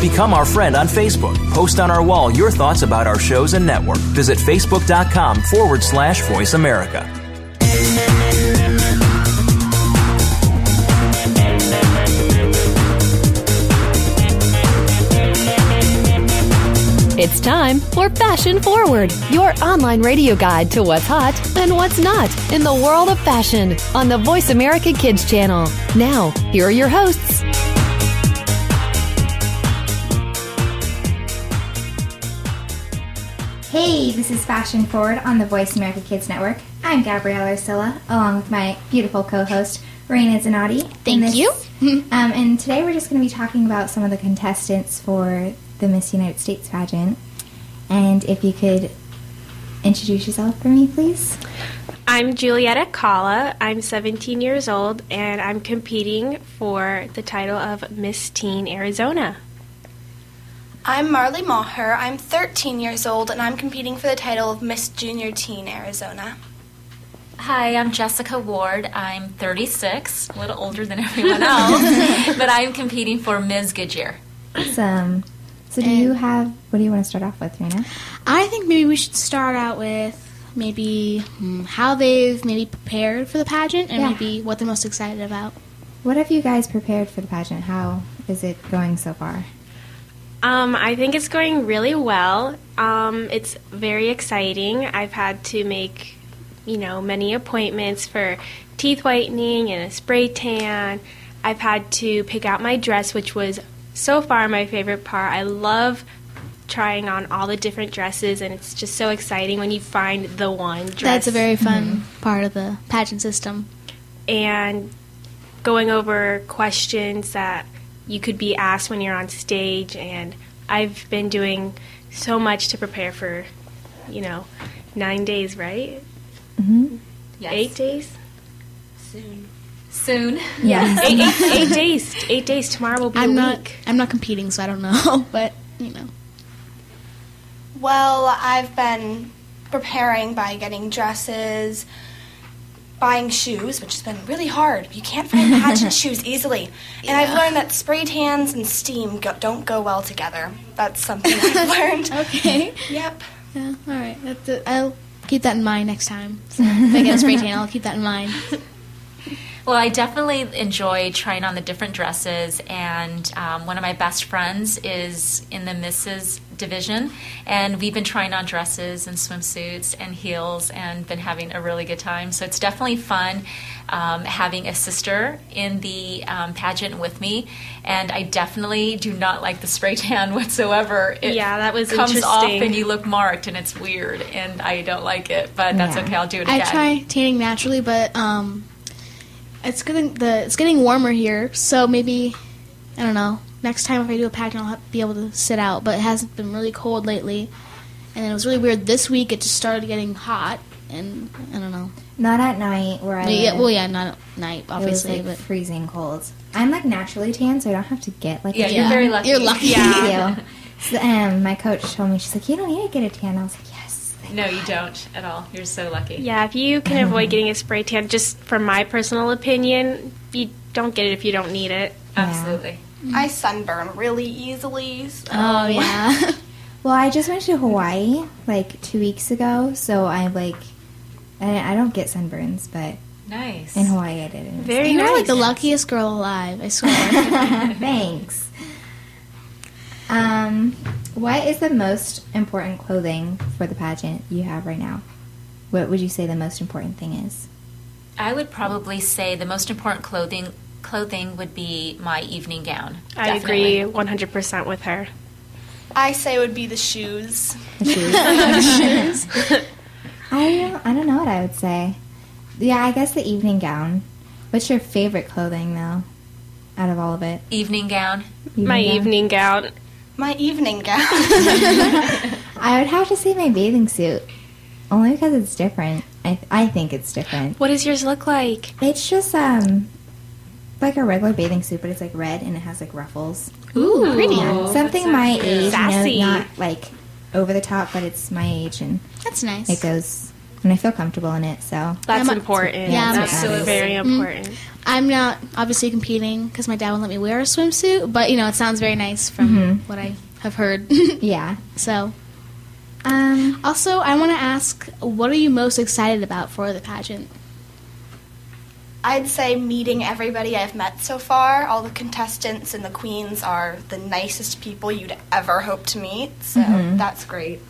Become our friend on Facebook. Post on our wall your thoughts about our shows and network. Visit facebook.com forward slash voice America. It's time for Fashion Forward, your online radio guide to what's hot and what's not in the world of fashion on the Voice America Kids channel. Now, here are your hosts. Hey, this is Fashion Forward on the Voice America Kids Network. I'm Gabrielle Arcilla, along with my beautiful co-host, Raina Zanotti. Thank And you. um, and today we're just going to be talking about some of the contestants for the Miss United States pageant. And if you could introduce yourself for me, please. I'm Julietta Kala. I'm 17 years old and I'm competing for the title of Miss Teen Arizona. I'm Marley Maher. I'm 13 years old and I'm competing for the title of Miss Junior Teen Arizona. Hi, I'm Jessica Ward. I'm 36, a little older than everyone else, but I'm competing for Ms. Goodyear. Awesome. So, do you have what do you want to start off with, Raina? I think maybe we should start out with maybe hmm, how they've maybe prepared for the pageant and Yeah. maybe what they're most excited about. What have you guys prepared for the pageant? How is it going so far? Um, I think it's going really well. Um, it's very exciting. I've had to make, you know, many appointments for teeth whitening and a spray tan. I've had to pick out my dress, which was so far my favorite part. I love trying on all the different dresses, and it's just so exciting when you find the one dress. That's a very fun part of the pageant system. and going over questions that you could be asked when you're on stage. And I've been doing so much to prepare for, you know, nine days, right? Mm-hmm. Yes. Eight days? Soon. Soon. Yes. eight, eight, eight days. Eight days. Tomorrow will be I'm a not week. I'm not competing, so I don't know, but you know. Well, I've been preparing by getting dresses, buying shoes, which has been really hard. You can't find pageant shoes easily. And I've learned that spray tans and steam go- don't go well together. That's something I've learned. Okay. Yep. Yeah, all right. That's. I'll keep that in mind next time. So if I get a spray tan, I'll keep that in mind. Well, I definitely enjoy trying on the different dresses, and um, one of my best friends is in the Mrs. division, and we've been trying on dresses and swimsuits and heels and been having a really good time. So it's definitely fun um, having a sister in the um, pageant with me, and I definitely do not like the spray tan whatsoever. It Yeah, that was comes off and you look marked, and it's weird, and I don't like it, but that's Yeah. okay. I'll do it again. I try tanning naturally, but um, it's getting the it's getting warmer here, so maybe I don't know. Next time if I do a pageant, I'll be able to sit out. But it hasn't been really cold lately, and it was really weird. This week it just started getting hot, and I don't know. Not at night where I yeah, live. well, yeah, not at night, It was obviously, like but freezing cold. I'm like naturally tan, so I don't have to get like Yeah, a you're tan. very lucky. You're lucky. Yeah. So, um, my coach told me she's like, you don't need to get a tan. I was like, yes. No, you don't at all. You're so lucky. Yeah, if you can avoid getting a spray tan, just from my personal opinion, you don't get it if you don't need it. Absolutely. I sunburn really easily. So. oh yeah. Well, I just went to Hawaii like two weeks ago, so I'm like, I, I don't get sunburns, but Nice. in Hawaii I didn't. Very You're nice. like the luckiest girl alive. I swear. Thanks. Um, what is the most important clothing for the pageant you have right now? What would you say the most important thing is? I would probably say the most important clothing clothing would be my evening gown. I Definitely. agree 100% with her. I say it would be the shoes. The shoes. I don't, I don't know what I would say. Yeah, I guess the evening gown. What's your favorite clothing though? Out of all of it, Evening gown. My gown? evening gown. My evening gown. I would have to say my bathing suit, only because it's different. I I think it's different. What does yours look like? It's just um like a regular bathing suit, but it's like red and it has like ruffles. Ooh, pretty. Something my age, Sassy. you know, not like over the top, but it's my age and That's nice. it goes and I feel comfortable in it. So That's I'm- important. Yeah, that's absolutely. very mm-hmm. important. I'm not obviously competing because my dad won't let me wear a swimsuit, but you know it sounds very nice from mm-hmm. what I have heard. yeah. so, Um, also, I want to ask, what are you most excited about for the pageant? I'd say meeting everybody I've met so far. All the contestants and the queens are the nicest people you'd ever hope to meet. So mm-hmm. that's great.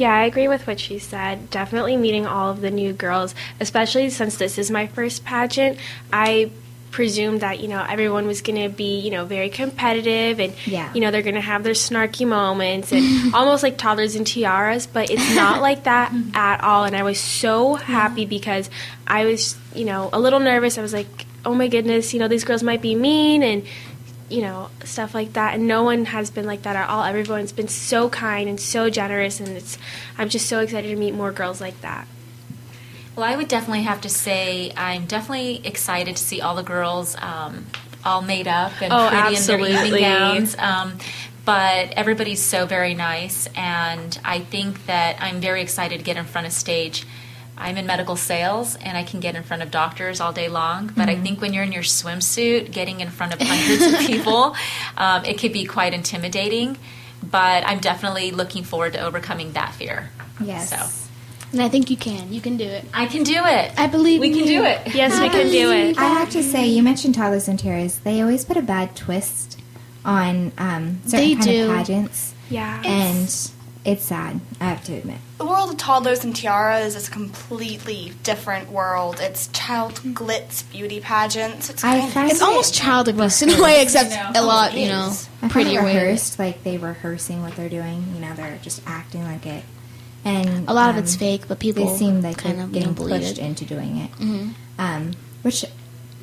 Yeah, I agree with what she said. Definitely meeting all of the new girls, especially since this is my first pageant. I presumed that, you know, everyone was going to be, you know, very competitive and, Yeah. you know, they're going to have their snarky moments and almost like toddlers in tiaras, but it's not like that at all. And I was so happy because I was, you know, a little nervous. I was like, oh my goodness, you know, these girls might be mean and, you know, stuff like that. And no one has been like that at all. Everyone's been so kind and so generous, and it's. I'm just so excited to meet more girls like that. Well, I would definitely have to say I'm definitely excited to see all the girls um, all made up and Oh, pretty in their absolutely. evening gowns. Um, but everybody's so very nice, and I think that I'm very excited to get in front of stage. I'm in medical sales, and I can get in front of doctors all day long. But I think when you're in your swimsuit, getting in front of hundreds of people, um, it could be quite intimidating. But I'm definitely looking forward to overcoming that fear. yes. So And I think you can. You can do it. I can do it. I believe we can you. do it. Yes, we can do it. I have to say, you mentioned toddlers and tiaras. They always put a bad twist on um, certain They kind do. of pageants, Yeah. and it's sad. I have to admit. The world of toddlers and tiaras is a completely different world. It's child glitz beauty pageants. It's I kind of find It's almost child abuse in a way, except a lot, you know, I find prettier way. rehearsed, like they rehearsing what they're doing. You know, they're just acting like it, and A lot of um, it's fake, but people They seem like kind they're of getting pushed it. into doing it. Mhm. Um, which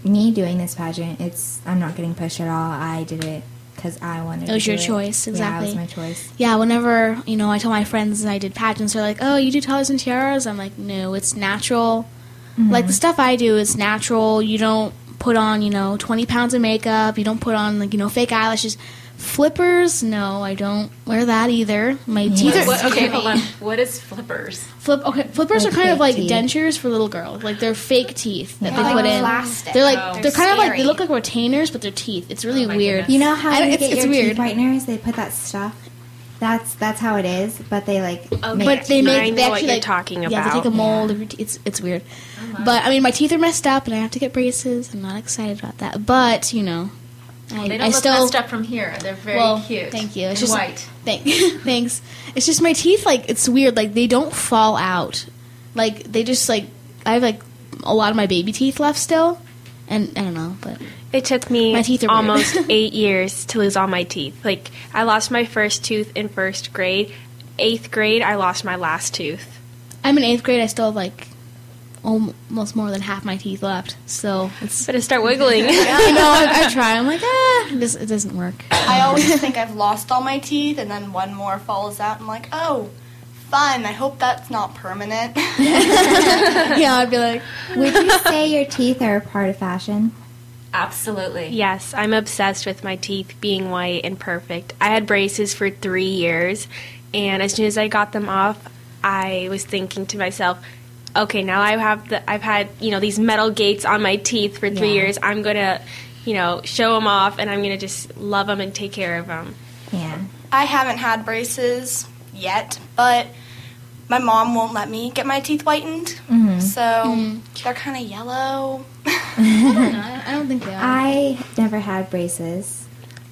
me doing this pageant, it's I'm not getting pushed at all. I did it because I wanted. To. It was your do choice, Yeah, it exactly. was my choice. Yeah, whenever you know, I tell my friends and I did pageants, they're like, "Oh, you do toddlers and tiaras?" I'm like, "No, it's natural. Mm-hmm. Like the stuff I do is natural. You don't put on, you know, 20 pounds of makeup. You don't put on like you know fake eyelashes, flippers. No, I don't wear that either. My teeth are What, okay, hold on. What is flippers? flip. Okay, flippers Like are kind of fake like teeth. dentures for little girls. Like they're fake teeth that Yeah. they Like put in. plastic. They're like Oh. they're, kind of like they Scary. look like retainers, but they're teeth. It's really Oh my weird. goodness. You know how I you don't- get it's- your it's teeth weird. whiteners? They put that stuff. That's that's how it is. But they like. make but they I make know they what actually you're like, talking Yeah, they about. take a mold. Yeah. of your te- It's it's weird. Uh-huh. But I mean, my teeth are messed up, and I have to get braces. I'm not excited about that. But you know, I, They don't I look still messed up from here. They're very well, cute. Thank you. It's And just white. Thank, thanks. It's just my teeth. Like it's weird. Like they don't fall out. Like they just like I have like a lot of my baby teeth left still, and I don't know. But It took me My teeth are almost eight years to lose all my teeth. Like I lost my first tooth in first grade. Eighth grade, I lost my last tooth. I'm in eighth grade. I still have like almost more than half my teeth left. So it's. Better start wiggling. I know. I, I try. I'm like, ah, it, does, it doesn't work. I always think I've lost all my teeth, and then one more falls out. I'm like, oh, fun. I hope that's not permanent. yeah, I'd be like, Would you say your teeth are a part of fashion? Absolutely. Yes, I'm obsessed with my teeth being white and perfect. I had braces for three years, and as soon as I got them off, I was thinking to myself, okay, now I have the I've had you know these metal gates on my teeth for three Yeah. years. I'm gonna you know show them off, and I'm gonna just love them and take care of them. Yeah. I haven't had braces yet, but my mom won't let me get my teeth whitened. Mm-hmm. So mm-hmm. they're kind of yellow. I I don't think they are. I never had braces.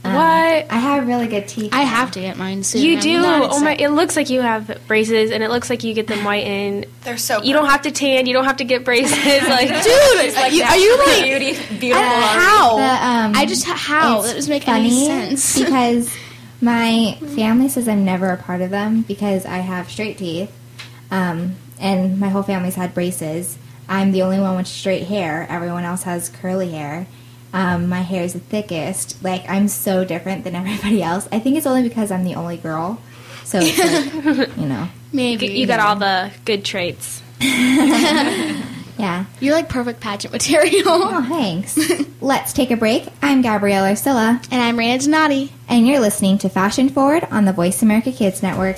Um, What? I have really good teeth. I have to get mine soon. You I'm do. Oh my! It looks like you have braces, and it looks like you get them whitened. They're so. You don't have to tan. You don't have to get braces. Like, Dude, are you, are you like beauty, beautiful. how? The, um, I just how it's that doesn't make funny any sense. because my family says I'm never a part of them because I have straight teeth, um, and my whole family's had braces. I'm the only one with straight hair. Everyone else has curly hair. Um, my hair is the thickest. Like I'm so different than everybody else. I think it's only because I'm the only girl. So it's like, you know, Maybe you got all the good traits. yeah. You're like perfect pageant material. Oh, thanks. Let's take a break. I'm Gabrielle Arcilla, and I'm Raina Donati. and you're listening to Fashion Forward on the Voice America Kids Network.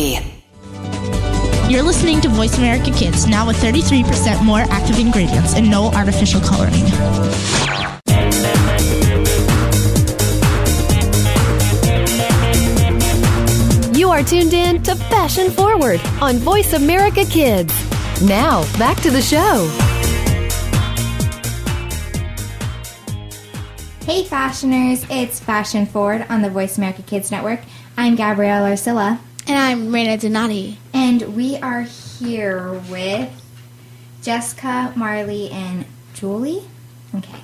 You're listening to Voice America Kids, now with 33% more active ingredients and no artificial coloring. You are tuned in to Fashion Forward on Voice America Kids. Now, back to the show. Hey, fashioners! It's Fashion Forward on the Voice America Kids Network. I'm Gabrielle Arcilla. And I'm Raina Donati. And we are here with Jessica, Marley, and Julie. Okay.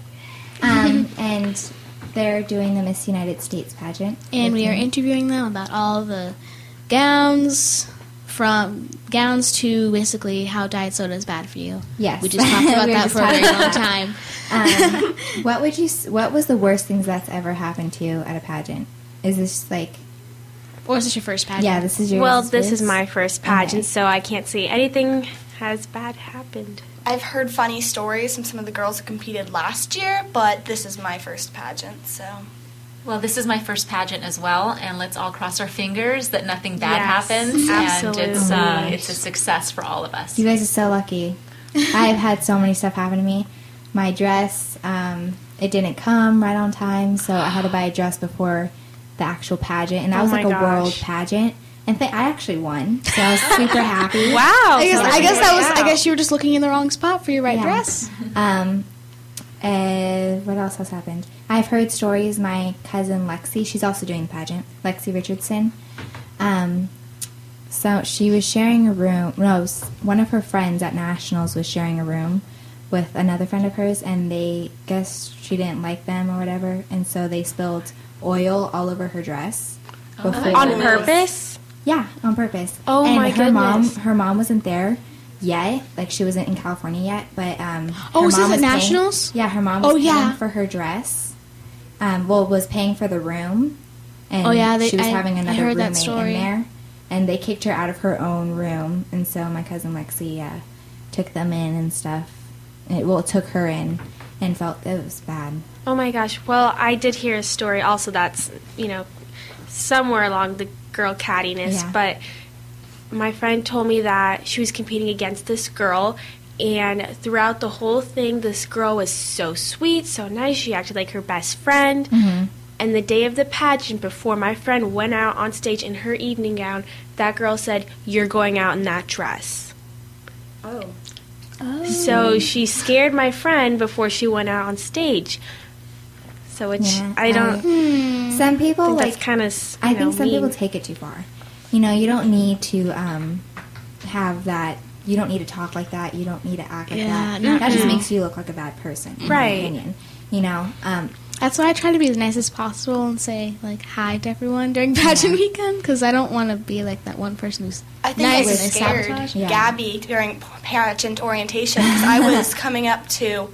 Um, and they're doing the Miss United States pageant. And we are me. interviewing them about all the gowns, from gowns to basically how diet soda is bad for you. Yes. We just talked about We that for a very long time. Um, what would you? What was the worst things that's ever happened to you at a pageant? Is this like? Or is this your first pageant? Yeah, this is your. Well, this is my first pageant, Okay. so I can't say anything has bad happened. I've heard funny stories from some of the girls who competed last year, but this is my first pageant, so. Well, this is my first pageant as well, and let's all cross our fingers that nothing bad Yes, happens, and it's uh, absolutely. it's a success for all of us. You guys are so lucky. I've had so many stuff happen to me. My dress, um, it didn't come right on time, so I had to buy a dress before the actual pageant, and that Oh was like a world pageant. And th- I actually won, so I was super happy. Wow! I guess, I guess that was. I guess you were just looking in the wrong spot for your right Yeah. dress. Um, uh, what else has happened? I've heard stories. My cousin Lexi, she's also doing the pageant. Lexi Richardson. Um, so she was sharing a room. No, s- one of her friends at nationals was sharing a room with another friend of hers, and they guess she didn't like them or whatever, and so they spilled oil all over her dress. Before On purpose? yeah, on purpose. Oh and my her mom, her mom wasn't there yet. Like she wasn't in California yet, but um. Oh, her was this mom at paying- Nationals? yeah, her mom was Oh, paying yeah. for her dress. Um, well, was paying for the room, and Oh, yeah, they- she was I- having another heard that roommate story. in there, and they kicked her out of her own room, and so my cousin Lexi uh, took them in and stuff. It, well, it took her in, and felt it was bad. Oh my gosh. Well, I did hear a story also that's, you know, somewhere along the girl cattiness, Yeah. but my friend told me that she was competing against this girl and throughout the whole thing this girl was so sweet, so nice. She acted like her best friend. Mm-hmm. And the day of the pageant before my friend went out on stage in her evening gown, that girl said, "You're going out in that dress." Oh. So she scared my friend before she went out on stage. So it's Yeah, I don't Some people think like that's kind of I think some people take it too far. You know, you don't need to um, have that. You don't need to talk like that. You don't need to act like Yeah, that. That just makes you look like a bad person, in Right. my opinion. You know, um, That's why I try to be as nice as possible and say like hi to everyone during pageant weekend because I don't want to be like that one person who's I think nice I and they scared sabotage. Yeah. Gabby during pageant orientation because I was coming up to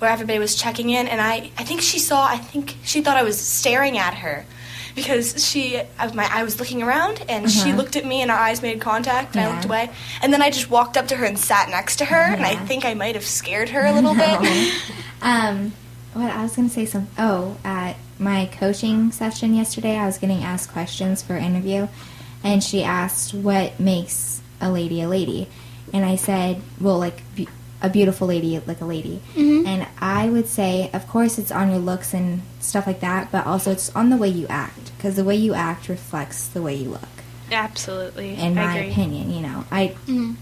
where everybody was checking in, and I, I think she saw, I think she thought I was staring at her because she, I, was- my, I was looking around, and she looked at me, and our eyes made contact, and I looked Uh-huh. Away, and then I just walked up to her and sat next to her, and I think I might have scared her a little bit. um, what I was going to say some. Oh, at my coaching session yesterday, I was getting asked questions for interview, and she asked what makes a lady a lady, and I said, well, like be- a beautiful lady like a lady. Mm-hmm. And I would say, of course, it's on your looks and stuff like that, but also it's on the way you act because the way you act reflects the way you look. Absolutely. In my opinion, you know, I mm-hmm.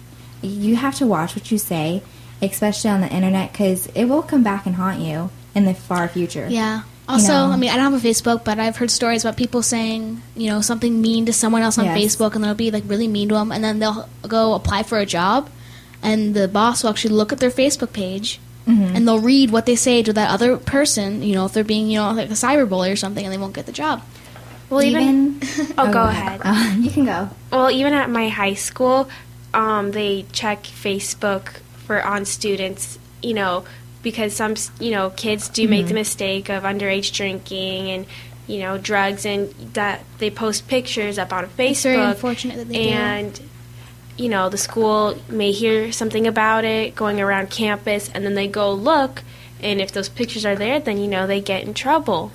you have to watch what you say, especially on the internet, because it will come back and haunt you in the far future. Yeah. Also, know. I mean, I don't have a Facebook, but I've heard stories about people saying, you know, something mean to someone else on Yes. Facebook, and they'll be like really mean to them, and then they'll go apply for a job, and the boss will actually look at their Facebook page, Mm-hmm. and they'll read what they say to that other person, you know, if they're being, you know, like a cyberbully or something, and they won't get the job. Well, even, Oh, go ahead. Uh, you can go. Well, even at my high school, um, they check Facebook for on students. You know, because some you know kids do make the mm-hmm. mistake of underage drinking and you know drugs, and that they post pictures up on Facebook. It's very unfortunate that they do. and you know the school may hear something about it going around campus, and then they go look, and if those pictures are there, then you know they get in trouble.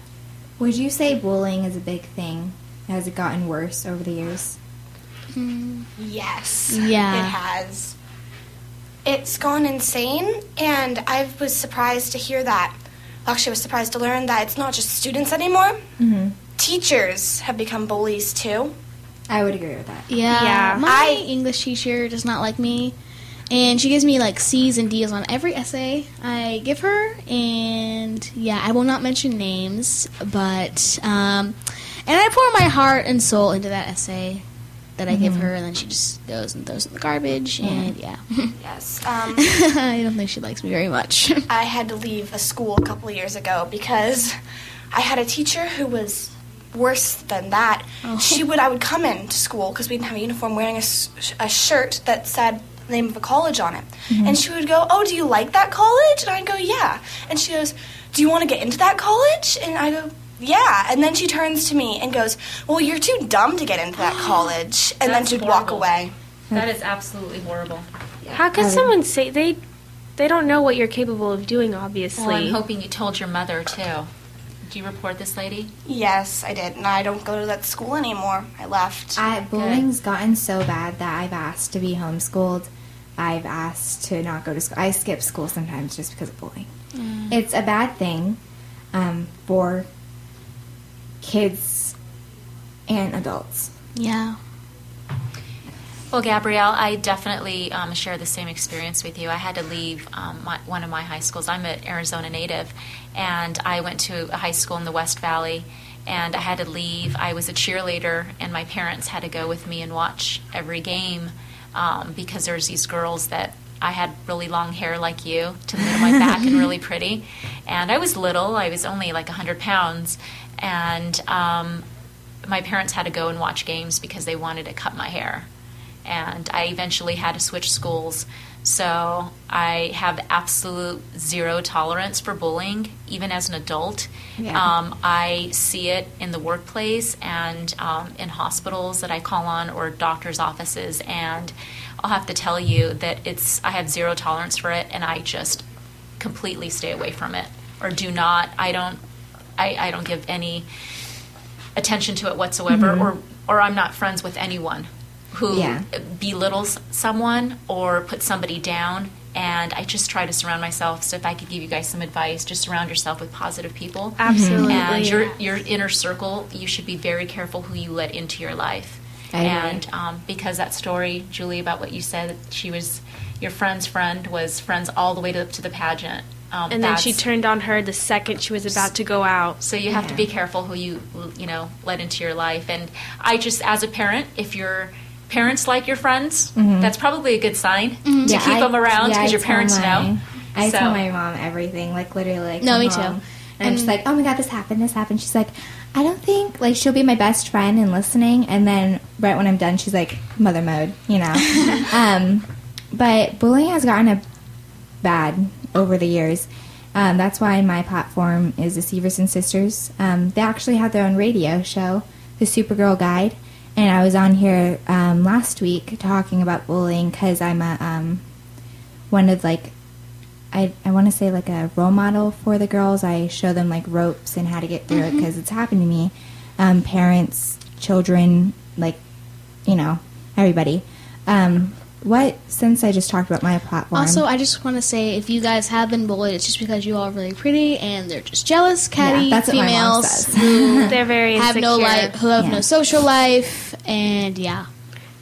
Would you say bullying is a big thing? Has it gotten worse over the years? Hmm. Yes. Yeah. It has. It's gone insane, and I was surprised to hear that. Actually, I was surprised to learn that it's not just students anymore. Mm-hmm. Teachers have become bullies too. I would agree with that. Yeah. Yeah. My I- English teacher does not like me. And she gives me like C's and D's on every essay I give her. And yeah, I will not mention names, but um, and I pour my heart and soul into that essay that I give mm-hmm. her, and then she just goes and throws in the garbage. Mm-hmm. And yeah, Yes. Um, I don't think she likes me very much. I had to leave a school a couple of years ago because I had a teacher who was worse than that. Oh. She would I would come into school because we didn't have a uniform, wearing a, a shirt that said the name of a college on it, mm-hmm. and she would go, "Oh, do you like that college?" And I'd go, "Yeah," and she goes, "Do you want to get into that college?" And I go. Yeah, and then she turns to me and goes, "Well, you're too dumb to get into that college," and then That's she'd walk horrible. away. That is absolutely horrible. How can someone say they they don't know what you're capable of doing? Obviously, Well, I'm hoping you told your mother too. Do you report this lady? Yes, I did, and I don't go to that school anymore. I left. I, bullying's gotten so bad that I've asked to be homeschooled. I've asked to not go to school. I skip school sometimes just because of bullying. It's a bad thing um, for kids and adults. yeah. Well, Gabrielle, I definitely um, share the same experience with you. I had to leave um, my, one of my high schools. I'm an Arizona native, and I went to a high school in the West Valley, and I had to leave. I was a cheerleader, and my parents had to go with me and watch every game um, because there's these girls that I had really long hair like you to the middle of my back and really pretty. And I was little, I was only like 100 pounds, and um, my parents had to go and watch games because they wanted to cut my hair and I eventually had to switch schools. So I have absolute zero tolerance for bullying, even as an adult. Yeah. Um, I see it in the workplace and um, in hospitals that I call on or doctors' offices, and I'll have to tell you that it's I have zero tolerance for it, and I just completely stay away from it or do not. I don't. I, I don't give any attention to it whatsoever, or or I'm not friends with anyone who Yeah. belittles someone or puts somebody down. And I just try to surround myself. So if I could give you guys some advice, just surround yourself with positive people. Absolutely. And your your inner circle, you should be very careful who you let into your life. I and um, because that story, Julie, about what you said, she was your friend's friend was friends all the way to, to the pageant. Um, and then she turned on her the second she was about to go out. so you have to be careful who you you know let into your life. And I just, as a parent, if your parents like your friends, that's probably a good sign to Mm-hmm. Yeah, keep I- them around yeah, because your parents my- know. I So- tell my mom everything, like literally. Like, No, come me too. home, And I'm just like, oh my god, this happened, this happened. She's like, I don't think like she'll be my best friend and listening, and then right when I'm done, she's like mother mode, you know. um, but bullying has gotten a bad over the years. Um, that's why my platform is the Severson Sisters. Um, they actually had their own radio show, the Supergirl Guide, and I was on here um, last week talking about bullying because I'm a um, one of like I, I want to say like a role model for the girls. I show them like ropes and how to get through it because it's happened to me. Um, parents, children, like you know, everybody. Um, what since I just talked about my platform. Also, I just want to say if you guys have been bullied, it's just because you all are really pretty and they're just jealous, catty Yeah, that's what my mom females says. who They're very have no life, who have Yeah. no social life, and yeah,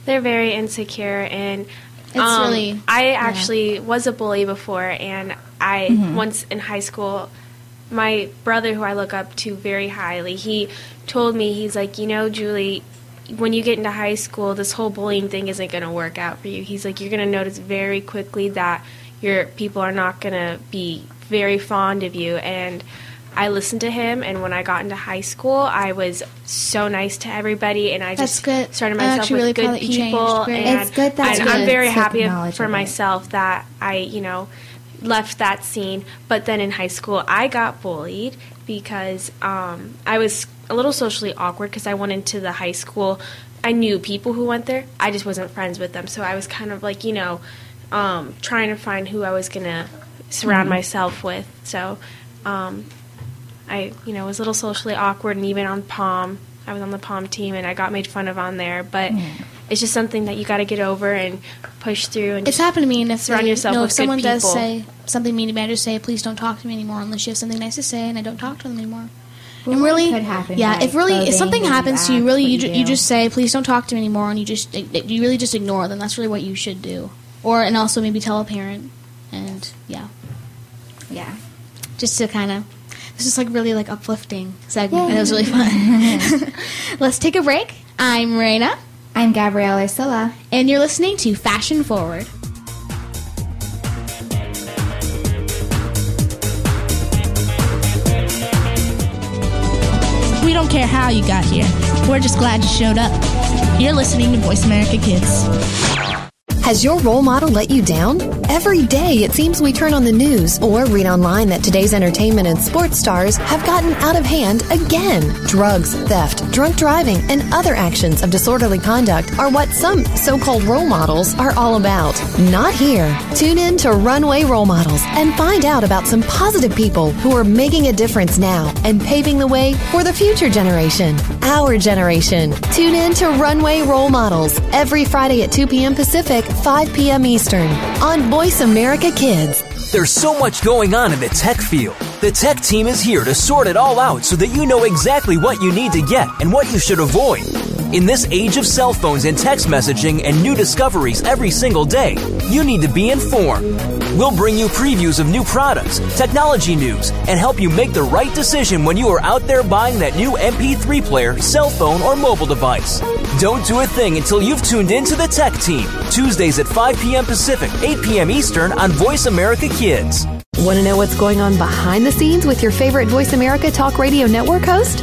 They're very insecure, and It's um, really- I actually was a bully before, and I Mm-hmm. once in high school, my brother, who I look up to very highly, he told me he's like, you know, Julie. When you get into high school, this whole bullying thing isn't going to work out for you. He's like, you're going to notice very quickly that your people are not going to be very fond of you. And I listened to him, and when I got into high school, I was so nice to everybody, and I That's just good. started myself with really good proud that you changed. people, and, It's good that and you I'm very took happy for myself that I, you know, left that scene. But then in high school, I got bullied because um, I was a little socially awkward because I went into the high school. I knew people who went there. I just wasn't friends with them, so I was kind of like, you know, um, trying to find who I was gonna surround Mm-hmm. myself with. So. Um, I, you know, was a little socially awkward, and even on pom, I was on the pom team, and I got made fun of on there. But it's just something that you got to get over and push through. And it's happened to me. And if surround they- yourself no, with if someone good does people. say something mean to me, I just say, please don't talk to me anymore unless you have something nice to say, and I don't talk to them anymore. and really, could happen yeah. by If really, if something the way you happens to you, really, you, you ju- you just say, please don't talk to me anymore, and you just you really just ignore them. That's really what you should do. Or and also maybe tell a parent, and yeah, yeah. just to kind of. This is like really like uplifting segment, and it was really fun. Let's take a break. I'm Raina, I'm Gabrielle Arcilla. and you're listening to Fashion Forward. We don't care how you got here. We're just glad you showed up. You're listening to Voice America Kids. Has your role model let you down? Every day it seems we turn on the news or read online that today's entertainment and sports stars have gotten out of hand again. Drugs, theft, drunk driving, and other actions of disorderly conduct are what some so called role models are all about. Not here. Tune in to Runway Role Models and find out about some positive people who are making a difference now and paving the way for the future generation. Our generation. Tune in to Runway Role Models every Friday at 2 p.m. Pacific, 5 p.m. Eastern on Voice America Kids. There's so much going on in the tech field. The tech team is here to sort it all out so that you know exactly what you need to get and what you should avoid. In this age of cell phones and text messaging and new discoveries every single day, you need to be informed. We'll bring you previews of new products, technology news, and help you make the right decision when you are out there buying that new MP3 player, cell phone, or mobile device. Don't do a thing until you've tuned in to the tech team. Tuesdays at 5 p.m. Pacific, 8 p.m. Eastern on Voice America Kids. Want to know what's going on behind the scenes with your favorite Voice America Talk Radio Network host?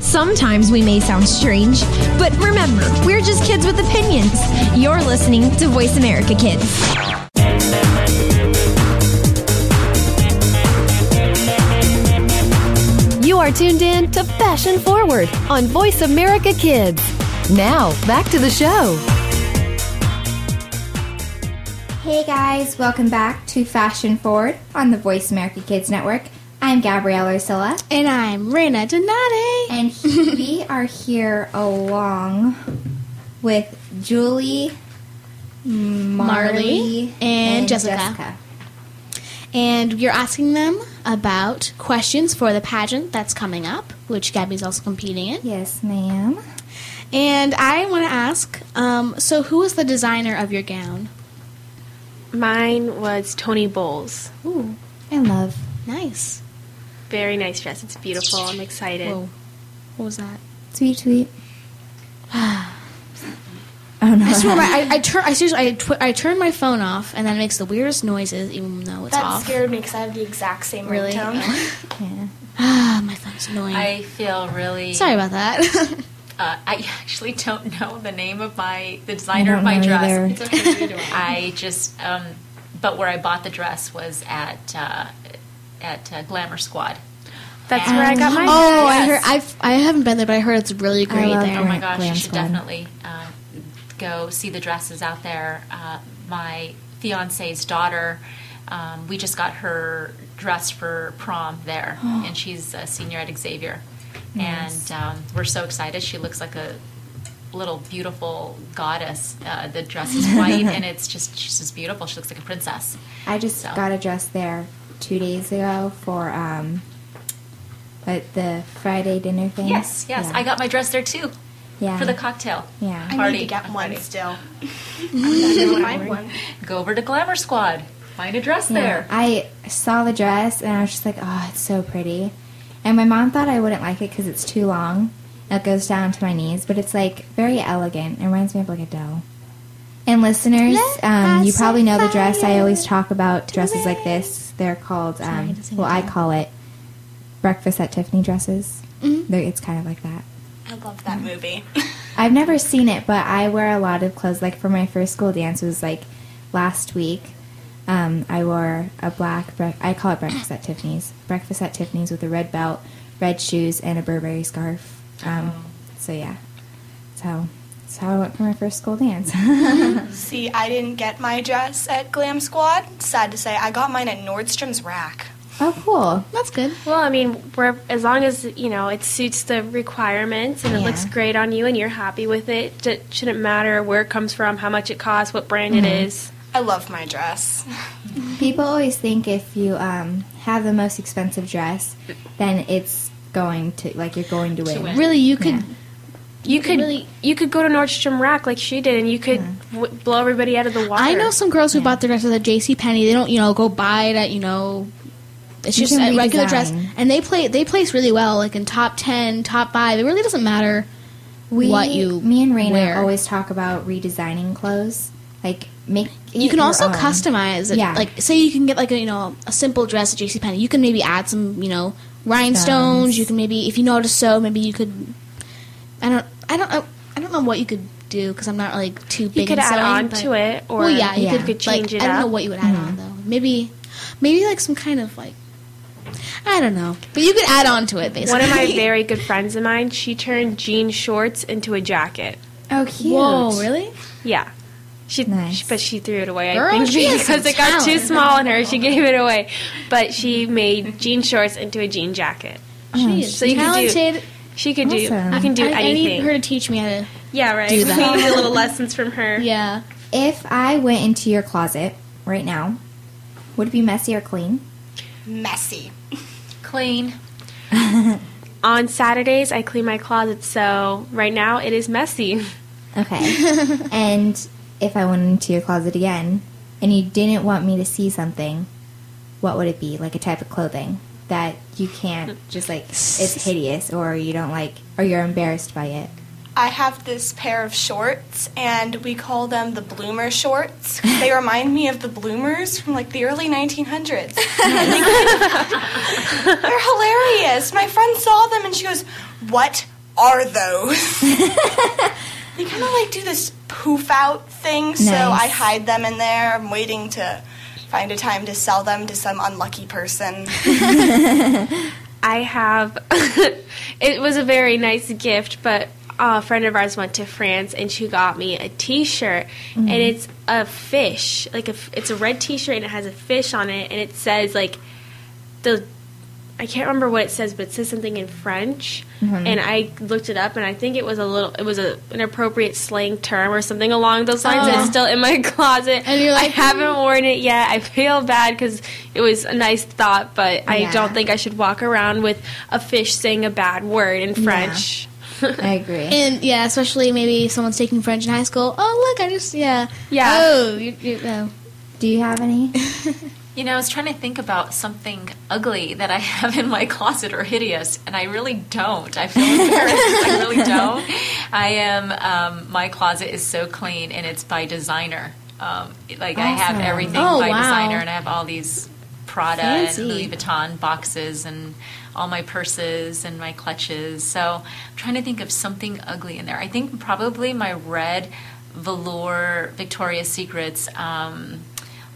Sometimes we may sound strange, but remember, we're just kids with opinions. You're listening to Voice America Kids. You are tuned in to Fashion Forward on Voice America Kids. Now, back to the show. Hey guys, welcome back to Fashion Forward on the Voice America Kids Network. I'm Gabrielle Arcilla. And I'm Raina Donati. And he- we are here along with Julie, Marley, and Jessica. And you're asking them about questions for the pageant that's coming up, which Gabby's also competing in. Yes, ma'am. And I want to ask um, so, who was the designer of your gown? Mine was Tony Bowls. Ooh, I love. Nice. Very nice dress. It's beautiful. I'm excited. Whoa. What was that? Sweet tweet. oh no. I swear, my, I, I turn. I seriously, I, tw- I turn my phone off, and then it makes the weirdest noises, even though it's That off. That scared me because I have the exact same Really? ringtone. yeah. Ah, my phone's annoying. I feel really. Sorry about that. Uh, I actually don't know the name of my the designer of my dress. It's okay, I just um, but where I bought the dress was at uh, at uh, Glamour Squad. That's And- where I got my Oh, I heard. I've I haven't been there, but I heard it's really great there. Oh my gosh, Glam you should Squad. definitely uh, go see the dresses out there. Uh, my fiance's daughter, um, we just got her dressed for prom there, and she's a senior at Xavier. Nice. And um, we're so excited. She looks like a little beautiful goddess. Uh, the dress is white, and it's just she's just beautiful. She looks like a princess. I just So. got a dress there two days ago for um, at the Friday dinner thing. Yes, yes, Yeah. I got my dress there too yeah for the cocktail. yeah. I Party need to get one Friday. still. I'm gonna find one. Go over to Glamour Squad, find a dress Yeah, there. I saw the dress and I was just like, oh, it's so pretty. And my mom thought I wouldn't like it because it's too long. It goes down to my knees, but it's like very elegant. It reminds me of like a doe. And listeners, um, you probably know the dress. I always talk about dresses like this. They're called, um, well, I call it breakfast at Tiffany dresses. Mhm. It's kind of like that. I love that movie. I've never seen it, but I wear a lot of clothes. Like for my first school dance was like last week. Um, I wore a black. Bre- I call it breakfast at Tiffany's. Breakfast at Tiffany's with a red belt, red shoes, and a Burberry scarf. Um, So yeah, so that's how I went for my first school dance. See, I didn't get my dress at Glam Squad. Sad to say, I got mine at Nordstrom's Rack. oh, cool. That's good. Well, I mean, we're, as long as you know it suits the requirements and it Yeah. looks great on you and you're happy with it, it shouldn't matter where it comes from, how much it costs, what brand it is. I love my dress. People always think if you um, have the most expensive dress, then it's going to like you're going to win. win. Really, you could. Yeah. You could really- you could go to Nordstrom Rack like she did, and you could w- blow everybody out of the water. I know some girls who bought their dresses at J.C. Penney. They don't, you know, go buy it at, you know, it's You just can a regular dress, and they play. They place really well, like in top ten, top five. It really doesn't matter We, what you. me and Raina wear. always talk about redesigning clothes. Like make it You can your also own. customize it. Yeah. Like, say you can get like a you know a simple dress at J.C. Penney. You can maybe add some you know rhinestones. Stones. You can maybe if you know how to sew, maybe you could. I don't. I don't. I, I don't know what you could do because I'm not like too big. you could in add sewing, on but- to it, or well, yeah, you Yeah. could, could change like, it I don't know what you would add on mm-hmm. though. Maybe, maybe like some kind of like. I don't know, but you could add on to it basically. One of my very good friends of mine, she turned jean shorts into a jacket. Oh, cute. Whoa, really? Yeah. She, Nice. but she threw it away. Girl, I think because it got too small on her, she gave it away. But she made jean shorts into a jean jacket. She is So you could do- talented. She could do. Awesome. You can do I, I need her to teach me how to. yeah, right. do that. We need little lessons from her. Yeah. If I went into your closet right now, would it be messy or clean? Messy. Clean. On Saturdays, I clean my closet, so right now it is messy. Okay. and if I went into your closet again and you didn't want me to see something, what would it be? Like a type of clothing that you can't just like it's hideous or you don't like or you're embarrassed by it. I have this pair of shorts, and we call them the bloomer shorts. They remind me of the bloomers from like the early 1900s. They're hilarious. My friend saw them, and she goes, "What are those?" they kind of like do this poof out thing, so I hide them in there. I'm waiting to find a time to sell them to some unlucky person. I have. it was a very nice gift, but a friend of ours went to France and she got me a T-shirt, and mm-hmm. it's a fish. Like a, f- it's a red T-shirt and it has a fish on it, and it says like the. I can't remember what it says, but it says something in French, mm-hmm. and I looked it up, and I think it was a little, it was a an appropriate slang term or something along those lines. And Oh. it's still in my closet. And you're I haven't hmm. worn it yet. I feel bad because it was a nice thought, but I don't think I should walk around with a fish saying a bad word in French. I agree. And yeah, especially maybe someone's taking French in high school. Oh, look, I just yeah. Yeah. Oh, you, you, oh. Do you have any? You know, I was trying to think about something ugly that I have in my closet or hideous, and I really don't. I feel embarrassed. I really don't. I am. Um, my closet is so clean, and it's by designer. Um, like I have everything Oh, by wow. designer, and I have all these Prada Fancy. and Louis Vuitton boxes, and all my purses and my clutches. So I'm trying to think of something ugly in there. I think probably my red velour Victoria's Secrets. Um,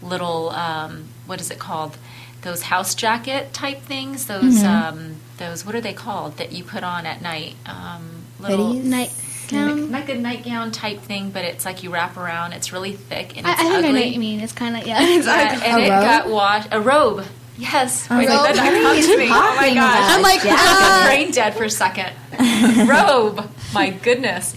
little um, what is it called those house jacket type things. Those Mhm. um, those what are they called that you put on at night? Um, little Hoodies? Nightgown? like a nightgown type thing, but it's like you wrap around. It's really thick and I, I it's think I know what you mean. It's kind of yeah. It's Yeah, ugly. and it got washed. A robe. Yes. A Wait, robe? That, that What are come you to me. Oh my gosh. I'm like, I ah. brain dead for a second. robe. My goodness.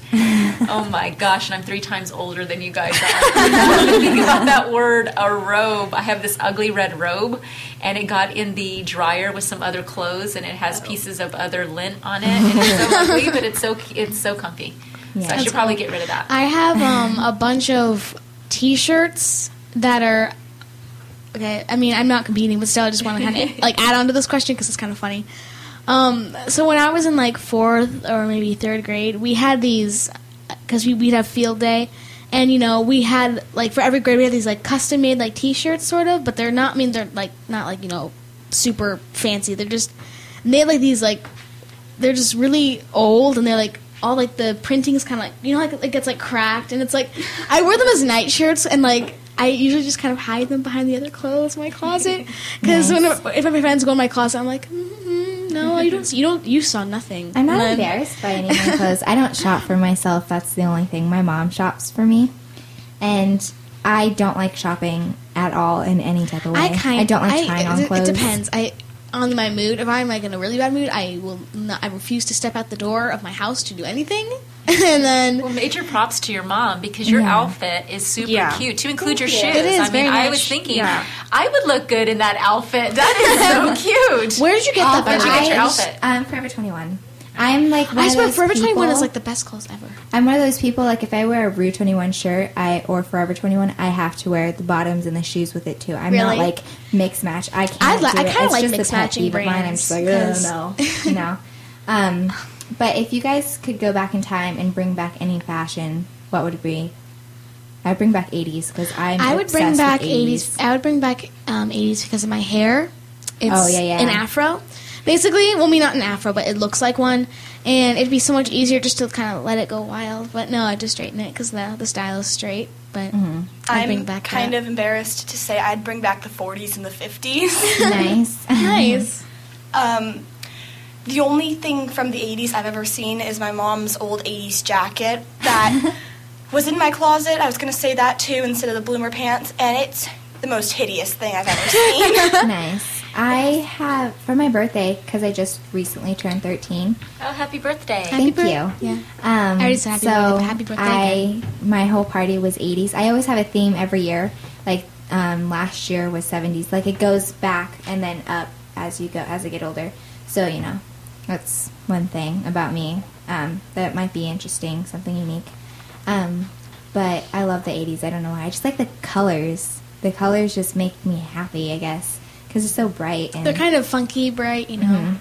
Oh my gosh. And I'm three times older than you guys are. I think about that word, a robe. I have this ugly red robe, and it got in the dryer with some other clothes, and it has pieces of other lint on it. And it's so ugly, but it's so it's so comfy. So I should probably cool. get rid of that. I have um, a bunch of T-shirts that are. Okay, I mean I'm not competing, but still, I just want to kind of like add on to this question because it's kind of funny. Um, so when I was in like fourth or maybe third grade, we had these because we, we'd have field day, and you know we had like for every grade we had these like custom made like T-shirts sort of, but they're not. I mean they're like not like you know super fancy. They're just they had like these like they're just really old and they're like all like the printing's kind of like you know like it gets like cracked and it's like I wear them as night shirts and like I usually just kind of hide them behind the other clothes in my closet because Nice. when if my friends go in my closet I'm like mm no you don't you don't you saw nothing I'm not embarrassed by any of my clothes. I don't shop for myself. That's the only thing. My mom shops for me, and I don't like shopping at all in any type of way. I kind I don't like I- trying on clothes. It depends. I on my mood. If I'm like in a really bad mood, I will. Not, I refuse to step out the door of my house to do anything. and then Well, major props to your mom because your Yeah. outfit is super Yeah. cute to include your Thank shoes. It is I mean, very I much. was thinking Yeah. I would look good in that outfit. That is so cute. Where did you get that? Where'd you get your I- outfit? Um, Forever 21. I'm like one I of swear, Forever 21 is like the best clothes ever. I'm one of those people like if I wear a Rue 21 shirt, I or Forever 21, I have to wear the bottoms and the shoes with it too. I'm Really? not like mix match. I can't. I li- I kinda like just a mix matching of mine. I'm brands, just like, oh no, you know. Um, but if you guys could go back in time and bring back any fashion, what would it be? I'd bring back 80s because I'm. I would bring back with 80s. I would bring back um, 80s because of my hair. It's Oh, yeah, yeah. an afro. Basically, well, me not an afro, but it looks like one, and it'd be so much easier just to kind of let it go wild. But no, I just straighten it because the the style is straight. But Mm-hmm. I'd bring I'm back kind that. of embarrassed to say I'd bring back the 40s and the 50s. nice, nice. Um, the only thing from the 80s I've ever seen is my mom's old 80s jacket that was in my closet. I was going to say that too instead of the bloomer pants, and it's the most hideous thing I've ever seen. nice. I have for my birthday because I just recently turned 13. Oh, happy birthday! Thank bir- you. yeah. Um, I already said happy so birthday, happy birthday I again. my whole party was 80s. I always have a theme every year. Like um, last year was 70s. Like it goes back and then up as you go as I get older. So you know, that's one thing about me um, that might be interesting, something unique. Um, but I love the 80s. I don't know why. I just like the colors. The colors just make me happy. I guess because it's so bright and They're kind of funky, bright, you know. Mhm.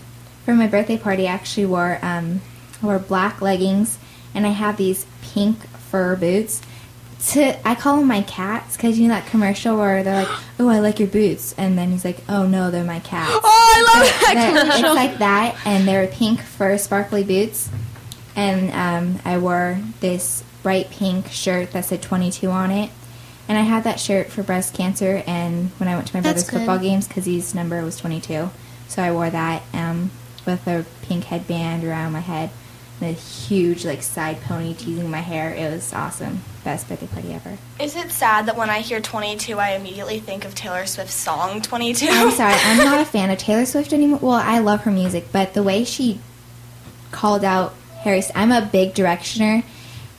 For my birthday party, I actually wore um, wore black leggings, and I have these pink fur boots. To I call them my cats because you know that commercial where they're like, "Oh, I like your boots," and then he's like, "Oh no, they're my cats." Oh, I love that commercial. It's like that, and they're pink fur sparkly boots, and um, I wore this bright pink shirt that said 22 on it. And I had that shirt for breast cancer, and when I went to my That's brother's good. football games, because his number was 22, so I wore that um, with a pink headband around my head, and a huge like side pony teasing my hair. It was awesome, best birthday party ever. Is it sad that when I hear 22, I immediately think of Taylor Swift's song 22? I'm sorry, I'm not a fan of Taylor Swift anymore. Well, I love her music, but the way she called out Harry, I'm a big Directioner.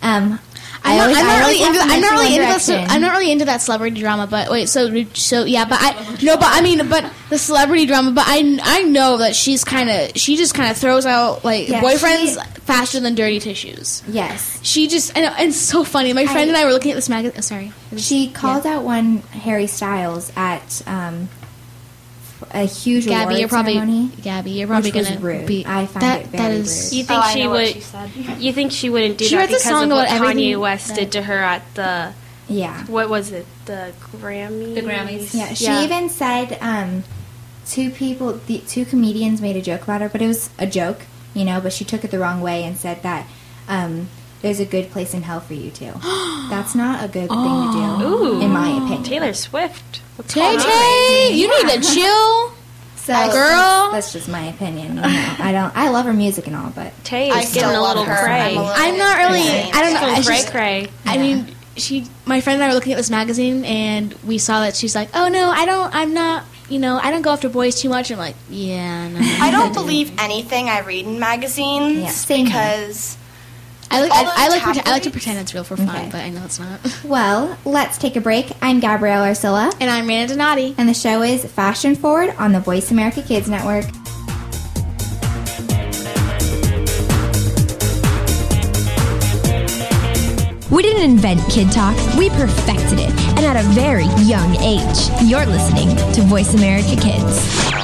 Um, I'm I not, always, I'm not really into. I'm not really into that. I'm not really into that celebrity drama. But wait, so so yeah, but I no, but I mean, but the celebrity drama. But I I know that she's kind of she just kind of throws out like Yeah, boyfriends she- faster than dirty tissues. Yes. She just and, and it's so funny. My friend I- and I were looking at this magazine. Oh, sorry, She called out one Harry Styles at um, a huge Gabby, award you're probably ceremony. Gabby, you're probably gonna rude. be. I find that, it very is. rude. You think Oh, I she know what would? she said. You think she wouldn't do She that writes a because song of what everything Kanye West that- did to her at the Yeah. what was it? The Grammys. The Grammys. Yeah, she even said um, two people, the two comedians made a joke about her, but it was a joke, you know. But she took it the wrong way and said that um, there's a good place in hell for you too. That's not a good thing to do, Ooh, in my opinion. Taylor Swift. Tay Tay, you need to chill. So, Girl. that's, that's just my opinion. You know, I don't. I love her music and all, but Tay I is still getting a little her. cray. I'm little I'm not really. I don't know. Little It's cray just- cray. I mean, she, my friend and I were looking at this magazine, and we saw that she's like, "Oh no, I don't. I'm not. You know, I don't go after boys too much." I'm like, "Yeah, no." I don't believe anything I read in magazines Yeah, same here. because I like. I, I like. Pretend, I like to pretend it's real for fun, Okay. but I know it's not. well, let's take a break. I'm Gabrielle Arcilla, and I'm Raina Donati. and the show is Fashion Forward on the Voice America Kids Network. We didn't invent Kid Talk, we perfected it, and at a very young age. You're listening to Voice America Kids.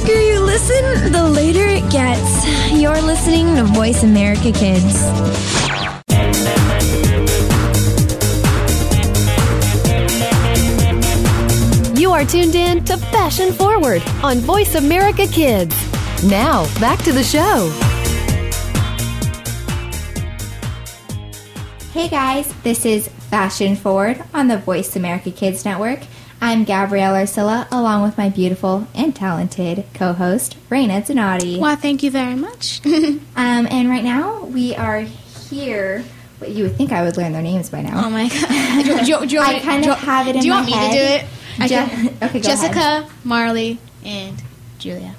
The longer you listen, the later it gets. You're listening to Voice America Kids. You are tuned in to Fashion Forward on Voice America Kids. Now, back to the show. Hey guys, this is Fashion Forward on the Voice America Kids Network. I'm Gabrielle Arcilla, along with my beautiful and talented co-host Raina Zanati. Well, thank you very much. um, and right now we are here. You would think I would learn their names by now. Oh my god! Do you, do do I kind of have it in my head. Do you want me head. to do it? I Je- can- okay, go Jessica, ahead. Marley, and Julia.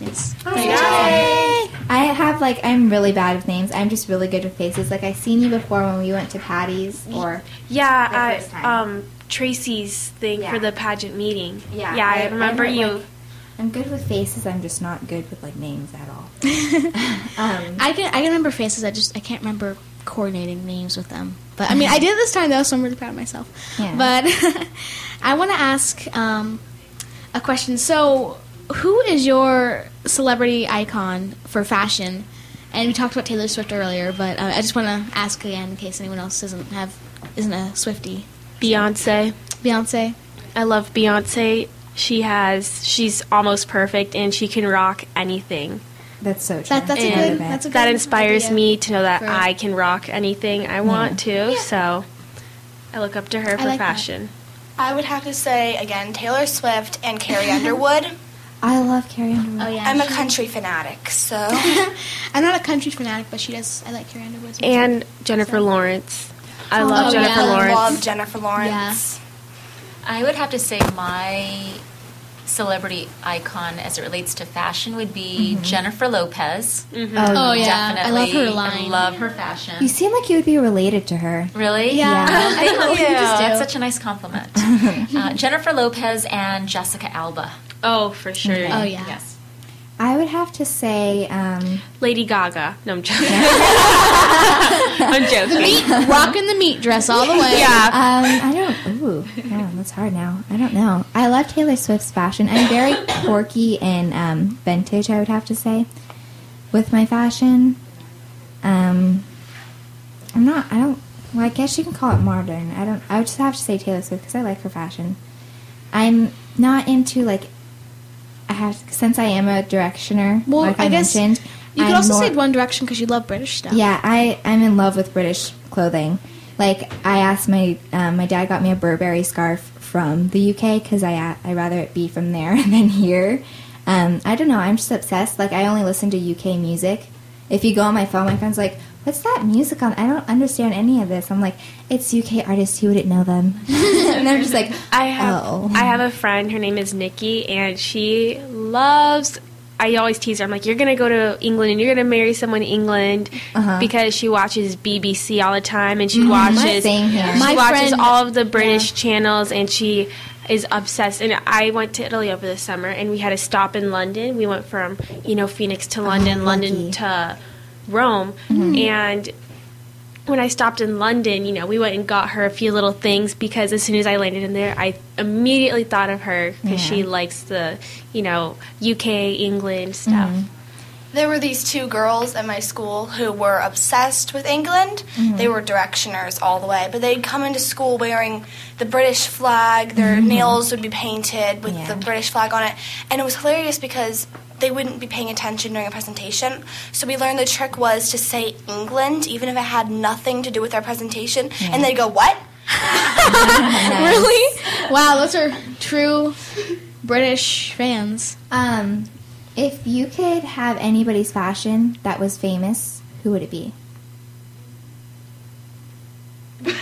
Yes. I have like I'm really bad with names. I'm just really good with faces. Like I've seen you before when we went to Patty's or Yeah, The at first time. um, Tracy's thing Yeah. for the pageant meeting. Yeah, yeah, I, I- I remember don't you. like- I'm good with faces. I'm just not good with like names at all. um, I can I can remember faces. I just I can't remember coordinating names with them. But I mean, I did it this time though, so I'm really proud of myself. Yeah. But I want to ask um, a question. So, who is your celebrity icon for fashion? And we talked about Taylor Swift earlier, but uh, I just want to ask again in case anyone else doesn't have isn't a Swifty. Beyonce. Beyonce. I love Beyonce. She has, she's almost perfect and she can rock anything. That's so true. That, that's a good. That's a good that inspires idea. me to know that for- I can rock anything I want to. So I look up to her for like that. fashion. I would have to say again Taylor Swift and Carrie Underwood. I love Carrie Underwood. Oh yeah. I'm a she- country fanatic, so I'm not a country fanatic, but she does. I like Carrie Underwood. And Jennifer Lawrence. I Oh, love yeah. Jennifer I Lawrence. love Jennifer Lawrence. I would have to say my celebrity icon as it relates to fashion would be mm-hmm. Jennifer Lopez. Mm-hmm. Oh, Oh yeah, Definitely. I love her I love her fashion. You seem like you would be related to her. Really? Yeah. Thank you. You just do. That's such a nice compliment. uh, Jennifer Lopez and Jessica Alba. Oh, for sure. Oh yeah. Yes. I would have to say, um, Lady Gaga. No, I'm joking. I'm joking. Meat, rocking the meat dress all the way. Yeah. um, I don't. Ooh, yeah, that's hard now. I don't know. I love Taylor Swift's fashion. I'm very quirky and um, vintage. I would have to say, with my fashion. Um, I'm not. I don't. well, I guess you can call it modern. I don't. I would just have to say Taylor Swift because I like her fashion. I'm not into like. I have since I am a directioner. Well, like I, I guess mentioned, You could I'm also more- say One Direction because you love British stuff. Yeah, I I'm in love with British clothing. Like I asked my um, my dad got me a Burberry scarf from the UK because I I rather it be from there than here. Um, I don't know. I'm just obsessed. Like I only listen to UK music. If you go on my phone, my friend's like, "What's that music on?" I don't understand any of this. I'm like, "It's UK artists. You wouldn't know them." and they're just like, I have "Oh." I have a friend. Her name is Nikki, and she loves. I always tease her. I'm like, you're gonna go to England and you're gonna marry someone in England Uh-huh. because she watches BBC all the time and she Mhm. watches she My watches friend- all of the British channels and she is obsessed. And I went to Italy over the summer and we had a stop in London. We went from you know Phoenix to London, London to Rome, Mhm. and when I stopped in London, you know, we went and got her a few little things because as soon as I landed in there, I immediately thought of her because she likes the, you know, UK, England stuff. There were these two girls at my school who were obsessed with England. Mhm. They were directioners all the way, but they'd come into school wearing the British flag. Their Mhm. nails would be painted with Yeah. the British flag on it, and it was hilarious because they wouldn't be paying attention during a presentation. So we learned the trick was to say England, even if it had nothing to do with our presentation, Yeah. and they'd go, "What?" Really? Wow, those are true British fans. Um, if you could have anybody's fashion that was famous, who would it be?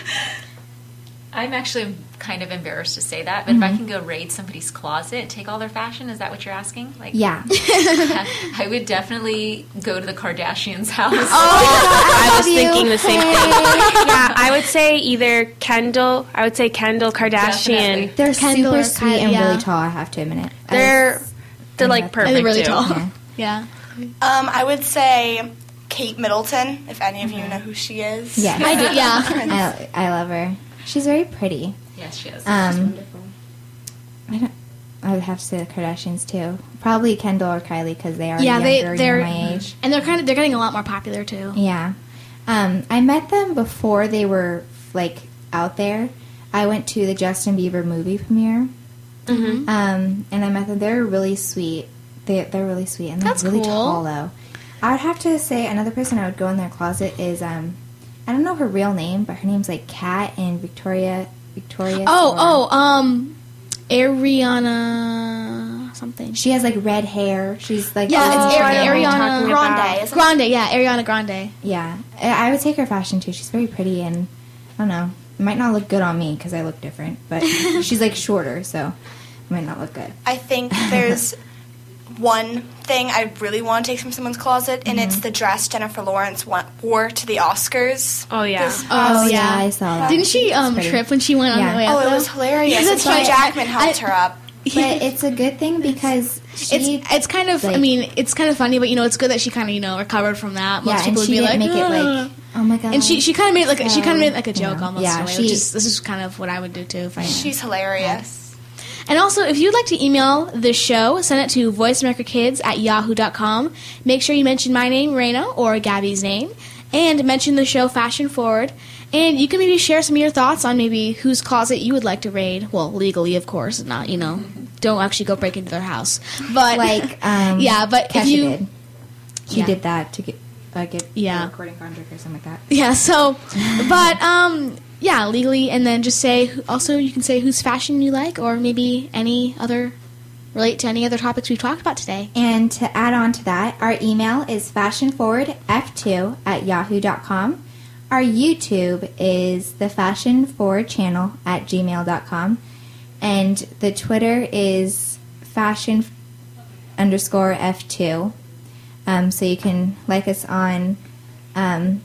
I'm actually kind of embarrassed to say that, but if I Mhm. can go raid somebody's closet, and take all their fashion, is that what you're asking? Like, Yeah. I would definitely go to the Kardashians' house. Oh, I was thinking the same thing. yeah, I would say either Kendall. I would say Kendall Kardashian. They're Kendall super or sweet Kylie, and yeah. really tall. I have to admit. I They're was- they're like have- perfect. They're really too. tall. Yeah. Yeah. Um, I would say Kate Middleton, if any of you know who she is. Yes. I do, yeah. I, I love her. She's very pretty. Yes, she is. Um, I don't. I would have to say the Kardashians too. Probably Kendall or Kylie because they are yeah, younger, they, they're, my age. and they're kind of they're getting a lot more popular too. Yeah. Um, I met them before they were like out there. I went to the Justin Bieber movie premiere. Mhm. Um, and I met them. They're really sweet. They they're really sweet and they're That's really cool. tall though. I would have to say another person I would go in their closet is um, I don't know her real name, but her name's like Kat and Victoria Victoria. Oh, oh, um, Ariana something. She has like red hair. She's like Yeah, oh, it's Ari- I know who you're Ariana Grande, Grande, yeah, Ariana Grande. Yeah, I I would take her fashion too. She's very pretty and I don't know. It might not look good on me because I look different, but she's like shorter, so it might not look good. I think there's one thing I really want to take from someone's closet, and it's the dress Jennifer Lawrence wa- wore to the Oscars. Oh yeah. This Oh, past- yeah. I saw that. Didn't she um trip when she went on the way Oh, up? it was hilarious. Yeah, That's that's Hugh right. Jackman I- helped her up. But it's a good thing because she, It's it's kind of I mean it's kind of funny, but you know it's good that she kind of you know recovered from that. Most yeah, people would she be didn't like, make it like, oh my god. and she she kind of made it like she kind of made like a joke you know, almost. Yeah, in a way, she. which is, this is kind of what I would do too if I. She's hilarious. And also, if you'd like to email the show, send it to voiceamericakids at yahoo.com. Make sure you mention my name, Raina, or Gabby's name, and mention the show Fashion Forward. And you can maybe share some of your thoughts on maybe whose closet you would like to raid. Well, legally, of course, not, you know, don't actually go break into their house. But, like, um, yeah, but if Kesha you. did. Yeah. did that to get uh, get Yeah. a recording contract or something like that. Yeah, so, but, um, yeah, legally, and then just say, also, you can say whose fashion you like, or maybe any other, relate to any other topics we've talked about today. And to add on to that, our email is fashionforwardf2 at yahoo.com. Our YouTube is the Fashion Forward channel at gmail.com. And the Twitter is fashion underscore F2. Um, so you can like us on um,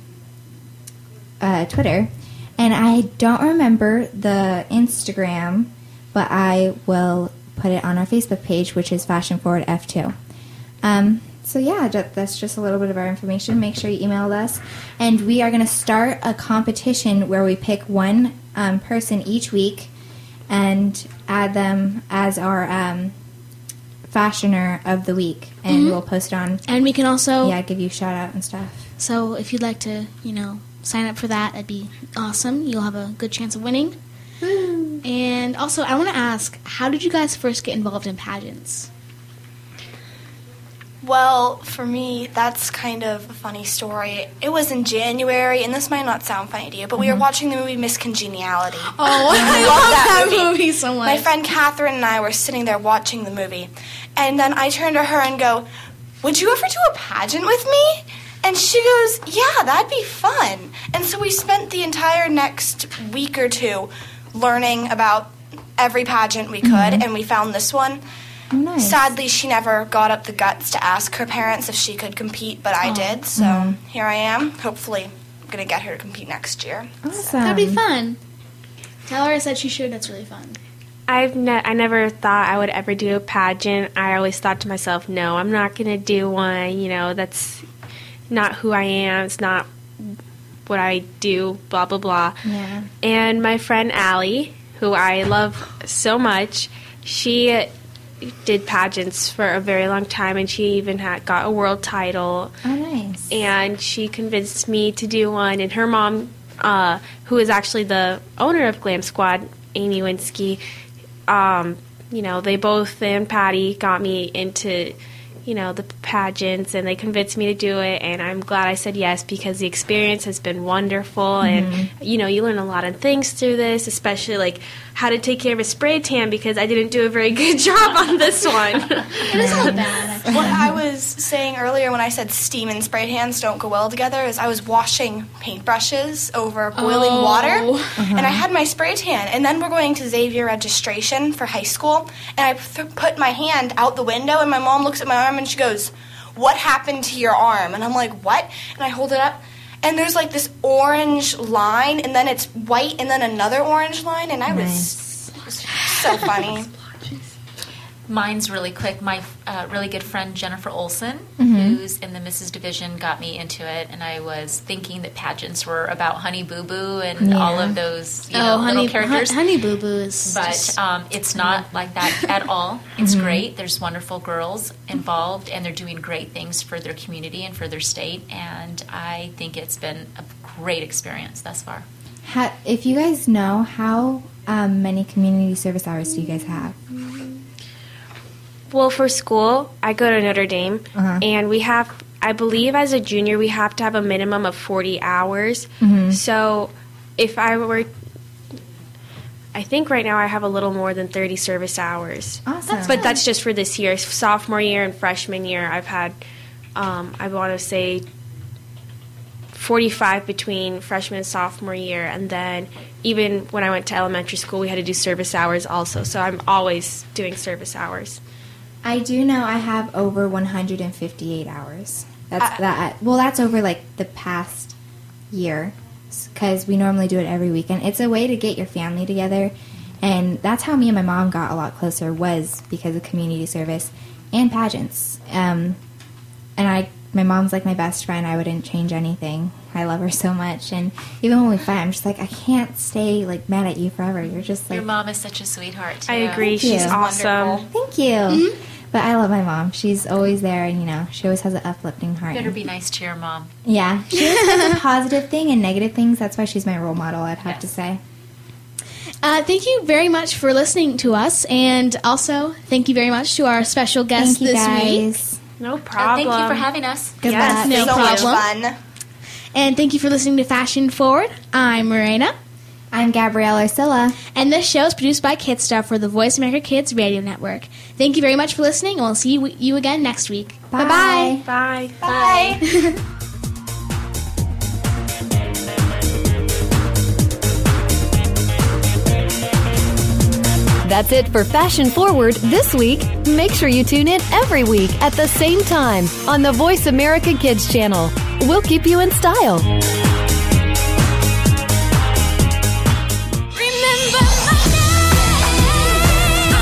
uh, Twitter. And I don't remember the Instagram, but I will put it on our Facebook page, which is Fashion Forward F2. Um, so yeah, that's just a little bit of our information. Make sure you email us, and we are going to start a competition where we pick one um, person each week and add them as our um, fashioner of the week, and Mhm. we'll post it on. And we can also Yeah, give you shout out and stuff. So if you'd like to, you know, sign up for that, that'd be awesome. You'll have a good chance of winning. And also, I want to ask, how did you guys first get involved in pageants? Well, for me, that's kind of a funny story. It was in January, and this might not sound funny to you, but we were watching the movie Miss Congeniality. Mm-hmm. Oh, I love love that that movie. movie so much. My friend Catherine and I were sitting there watching the movie, and then I turn to her and go, "Would you ever do a pageant with me?" And she goes, "Yeah, that'd be fun." And so we spent the entire next week or two learning about every pageant we could, Mhm. and we found this one. Nice. Sadly, she never got up the guts to ask her parents if she could compete, but I Aw. did. So Mhm. here I am. Hopefully, I'm gonna get her to compete next year. Awesome. That'd be fun. Tell her I said she should. That's really fun. I've ne- I never thought I would ever do a pageant. I always thought to myself, no, I'm not going to do one. You know, that's not who I am. It's not what I do, blah, blah, blah. Yeah. And my friend Allie, who I love so much, she did pageants for a very long time and she even had got a world title Oh, nice. and she convinced me to do one. And her mom, uh, who is actually the owner of Glam Squad, Amy Winsky, um, you know, they both and Patty got me into, you know, the pageants, and they convinced me to do it. And I'm glad I said yes because the experience has been wonderful, and you know, you learn a lot of things through this, especially like how to take care of a spray tan because I didn't do a very good job on this one. It is not bad. what I was saying earlier when I said steam and spray tans don't go well together is I was washing paintbrushes over boiling Oh. water, and I uh-huh. had my spray tan. And then we're going to Xavier registration for high school, and I th- put my hand out the window, and my mom looks at my arm and she goes, "What happened to your arm?" And I'm like, "What?" And I hold it up. And there's like this orange line, and then it's white, and then another orange line, and I was, so funny. Mine's really quick. My uh, really good friend Jennifer Olson, Mhm. who's in the Mrs. Division, got me into it, and I was thinking that pageants were about Honey Boo Boo and all of those you oh, know, honey, little characters. Hon- honey Boo Boo is. but um, it's not like that at all. It's Mhm. great. There's wonderful girls involved, and they're doing great things for their community and for their state. And I think it's been a great experience thus far. Ha- if you guys know, how um, many community service hours do you guys have? Well, for school, I go to Notre Dame, Uh-huh. and we have, I believe, as a junior, we have to have a minimum of 40 hours. Mhm. So if I were, I think right now I have a little more than 30 service hours. Awesome. but that's just for this year. Sophomore year and freshman year, I've had, um, I want to say, 45 between freshman and sophomore year, and then even when I went to elementary school, we had to do service hours also. So I'm always doing service hours. I do know I have over 158 hours. That's Uh, that. Well, that's over like the past year because we normally do it every weekend. It's a way to get your family together, and that's how me and my mom got a lot closer. Was because of community service and pageants. Um, and I, my mom's like my best friend. I wouldn't change anything. I love her so much, and even when we fight, I'm just like I can't stay like mad at you forever. You're just like Your mom is such a sweetheart. Too. I agree. Thank She's you. awesome. Thank you. But I love my mom. She's always there, and you know, she always has an uplifting heart. You better be nice to your mom. Yeah, she always has a positive thing and negative things. That's why she's my role model. I'd have to say. Uh, thank you very much for listening to us, and also thank you very much to our special guest Thank you, this guys. week. No problem. thank you for having us. Good Yes, luck. No so much fun. And thank you for listening to Fashion Forward. I'm Morena, I'm Gabrielle Arcilla. and this show is produced by Kidstar for the Voice America Kids Radio Network. Thank you very much for listening, and we'll see you, you again next week. Bye. Bye-bye. Bye. Bye. That's it for Fashion Forward this week. Make sure you tune in every week at the same time on the Voice America Kids channel. We'll keep you in style.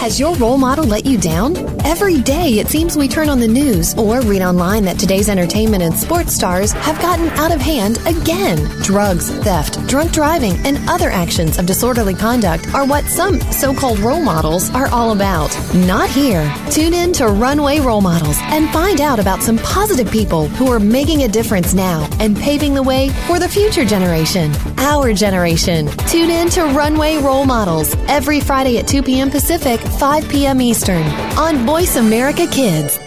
Has your role model let you down? Every day it seems we turn on the news or read online that today's entertainment and sports stars have gotten out of hand again. Drugs, theft, drunk driving, and other actions of disorderly conduct are what some so called role models are all about. Not here. Tune in to Runway Role Models and find out about some positive people who are making a difference now and paving the way for the future generation, our generation. Tune in to Runway Role Models every Friday at 2 p.m. Pacific, 5 p.m. Eastern on Voice America Kids.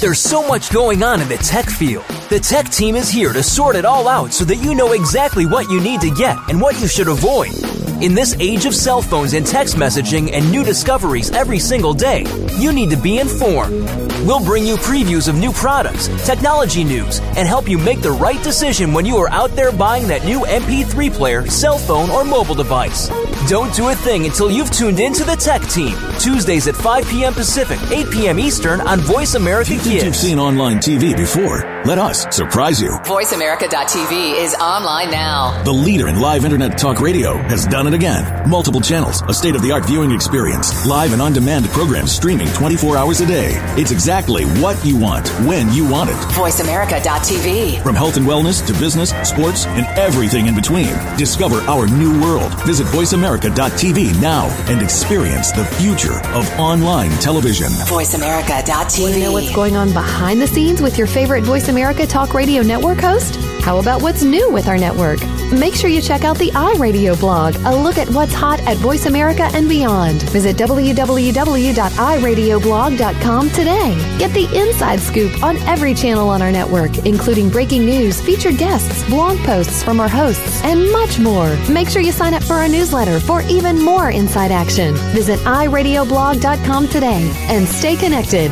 There's so much going on in the tech field. The tech team is here to sort it all out so that you know exactly what you need to get and what you should avoid. In this age of cell phones and text messaging and new discoveries every single day, you need to be informed. We'll bring you previews of new products, technology news, and help you make the right decision when you are out there buying that new MP3 player, cell phone, or mobile device. Don't do a thing until you've tuned in to the tech team. Tuesdays at 5 p.m. Pacific, 8 p.m. Eastern on Voice America If You you've seen online TV before, let us surprise you. VoiceAmerica.tv is online now. The leader in live internet talk radio has done it again. Multiple channels, a state of the art viewing experience, live and on demand programs streaming 24 hours a day. It's exactly what you want, when you want it. VoiceAmerica.tv. From health and wellness to business, sports, and everything in between. Discover our new world. Visit VoiceAmerica.tv now and experience the future of online television. VoiceAmerica.tv. Want to know what's going on behind the scenes with your favorite Voice America Talk Radio Network host? How about what's new with our network? Make sure you check out the iRadio blog, a look at what's hot at Voice America and beyond. Visit www.iradioblog.com today. Get the inside scoop on every channel on our network, including breaking news, featured guests, blog posts from our hosts, and much more. Make sure you sign up for our newsletter for even more inside action. Visit iradioblog.com today and stay connected.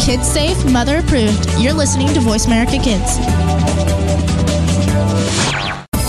Kids safe, mother approved. You're listening to Voice America Kids. Yeah.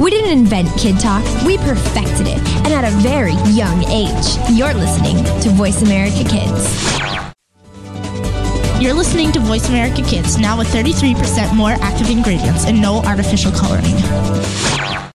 We didn't invent Kid Talk, we perfected it, and at a very young age. You're listening to Voice America Kids. You're listening to Voice America Kids, now with 33% more active ingredients and no artificial coloring.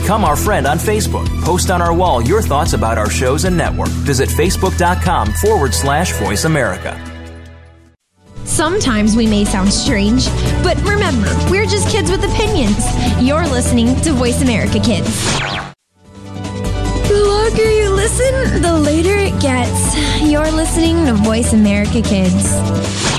Become our friend on Facebook. Post on our wall your thoughts about our shows and network. Visit facebook.com forward slash voice America. Sometimes we may sound strange, but remember, we're just kids with opinions. You're listening to Voice America Kids. The longer you listen, the later it gets. You're listening to Voice America Kids.